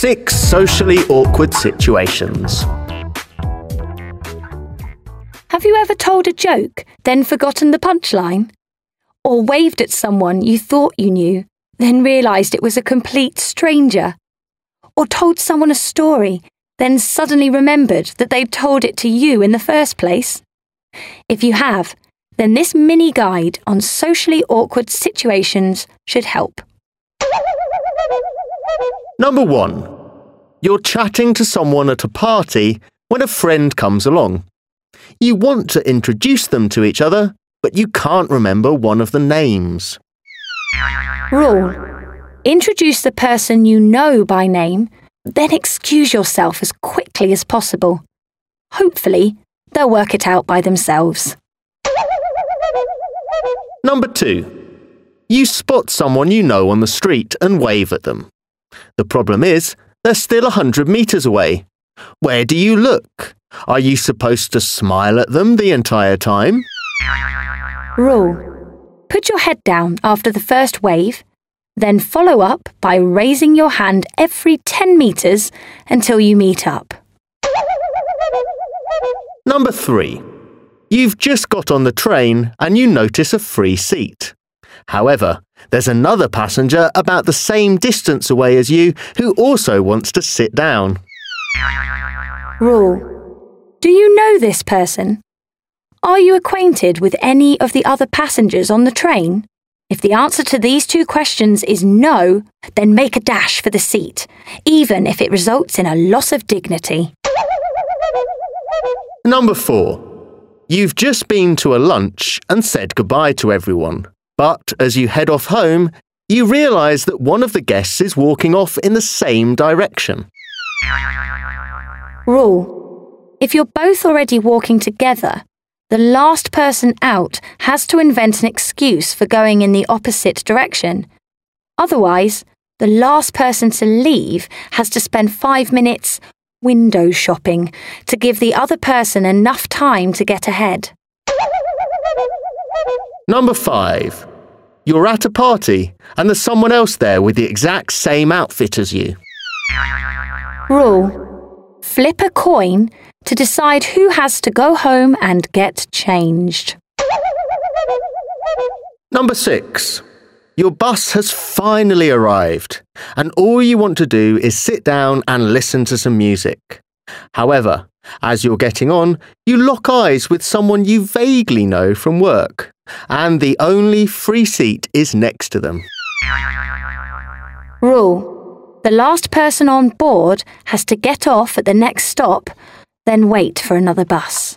Six socially awkward situations. Have you ever told a joke, then forgotten the punchline? Or waved at someone you thought you knew, then realised it was a complete stranger? Or told someone a story, then suddenly remembered that they'd told it to you in the first place? If you have, then this mini guide on socially awkward situations should help. Number one, you're chatting to someone at a party when a friend comes along. You want to introduce them to each other, but you can't remember one of the names. Rule Introduce the person you know by name, then excuse yourself as quickly as possible. Hopefully, they'll work it out by themselves. Number two, you spot someone you know on the street and wave at them. The problem is, they're still a hundred metres away. Where do you look? Are you supposed to smile at them the entire time? Rule Put your head down after the first wave, then follow up by raising your hand every 10 metres until you meet up. Number three, you've just got on the train and you notice a free seat. However, there's another passenger about the same distance away as you who also wants to sit down. Rule Do you know this person? Are you acquainted with any of the other passengers on the train? If the answer to these two questions is no, then make a dash for the seat, even if it results in a loss of dignity. Number four, you've just been to a lunch and said goodbye to everyone. But as you head off home, you realise that one of the guests is walking off in the same direction. Rule If you're both already walking together, the last person out has to invent an excuse for going in the opposite direction. Otherwise, the last person to leave has to spend five minutes window shopping to give the other person enough time to get ahead. Number five, you're at a party and there's someone else there with the exact same outfit as you. Rule Flip a coin to decide who has to go home and get changed. Number six, your bus has finally arrived, and all you want to do is sit down and listen to some music. However, as you're getting on, you lock eyes with someone you vaguely know from work, and the only free seat is next to them. Rule The last person on board has to get off at the next stop, then wait for another bus.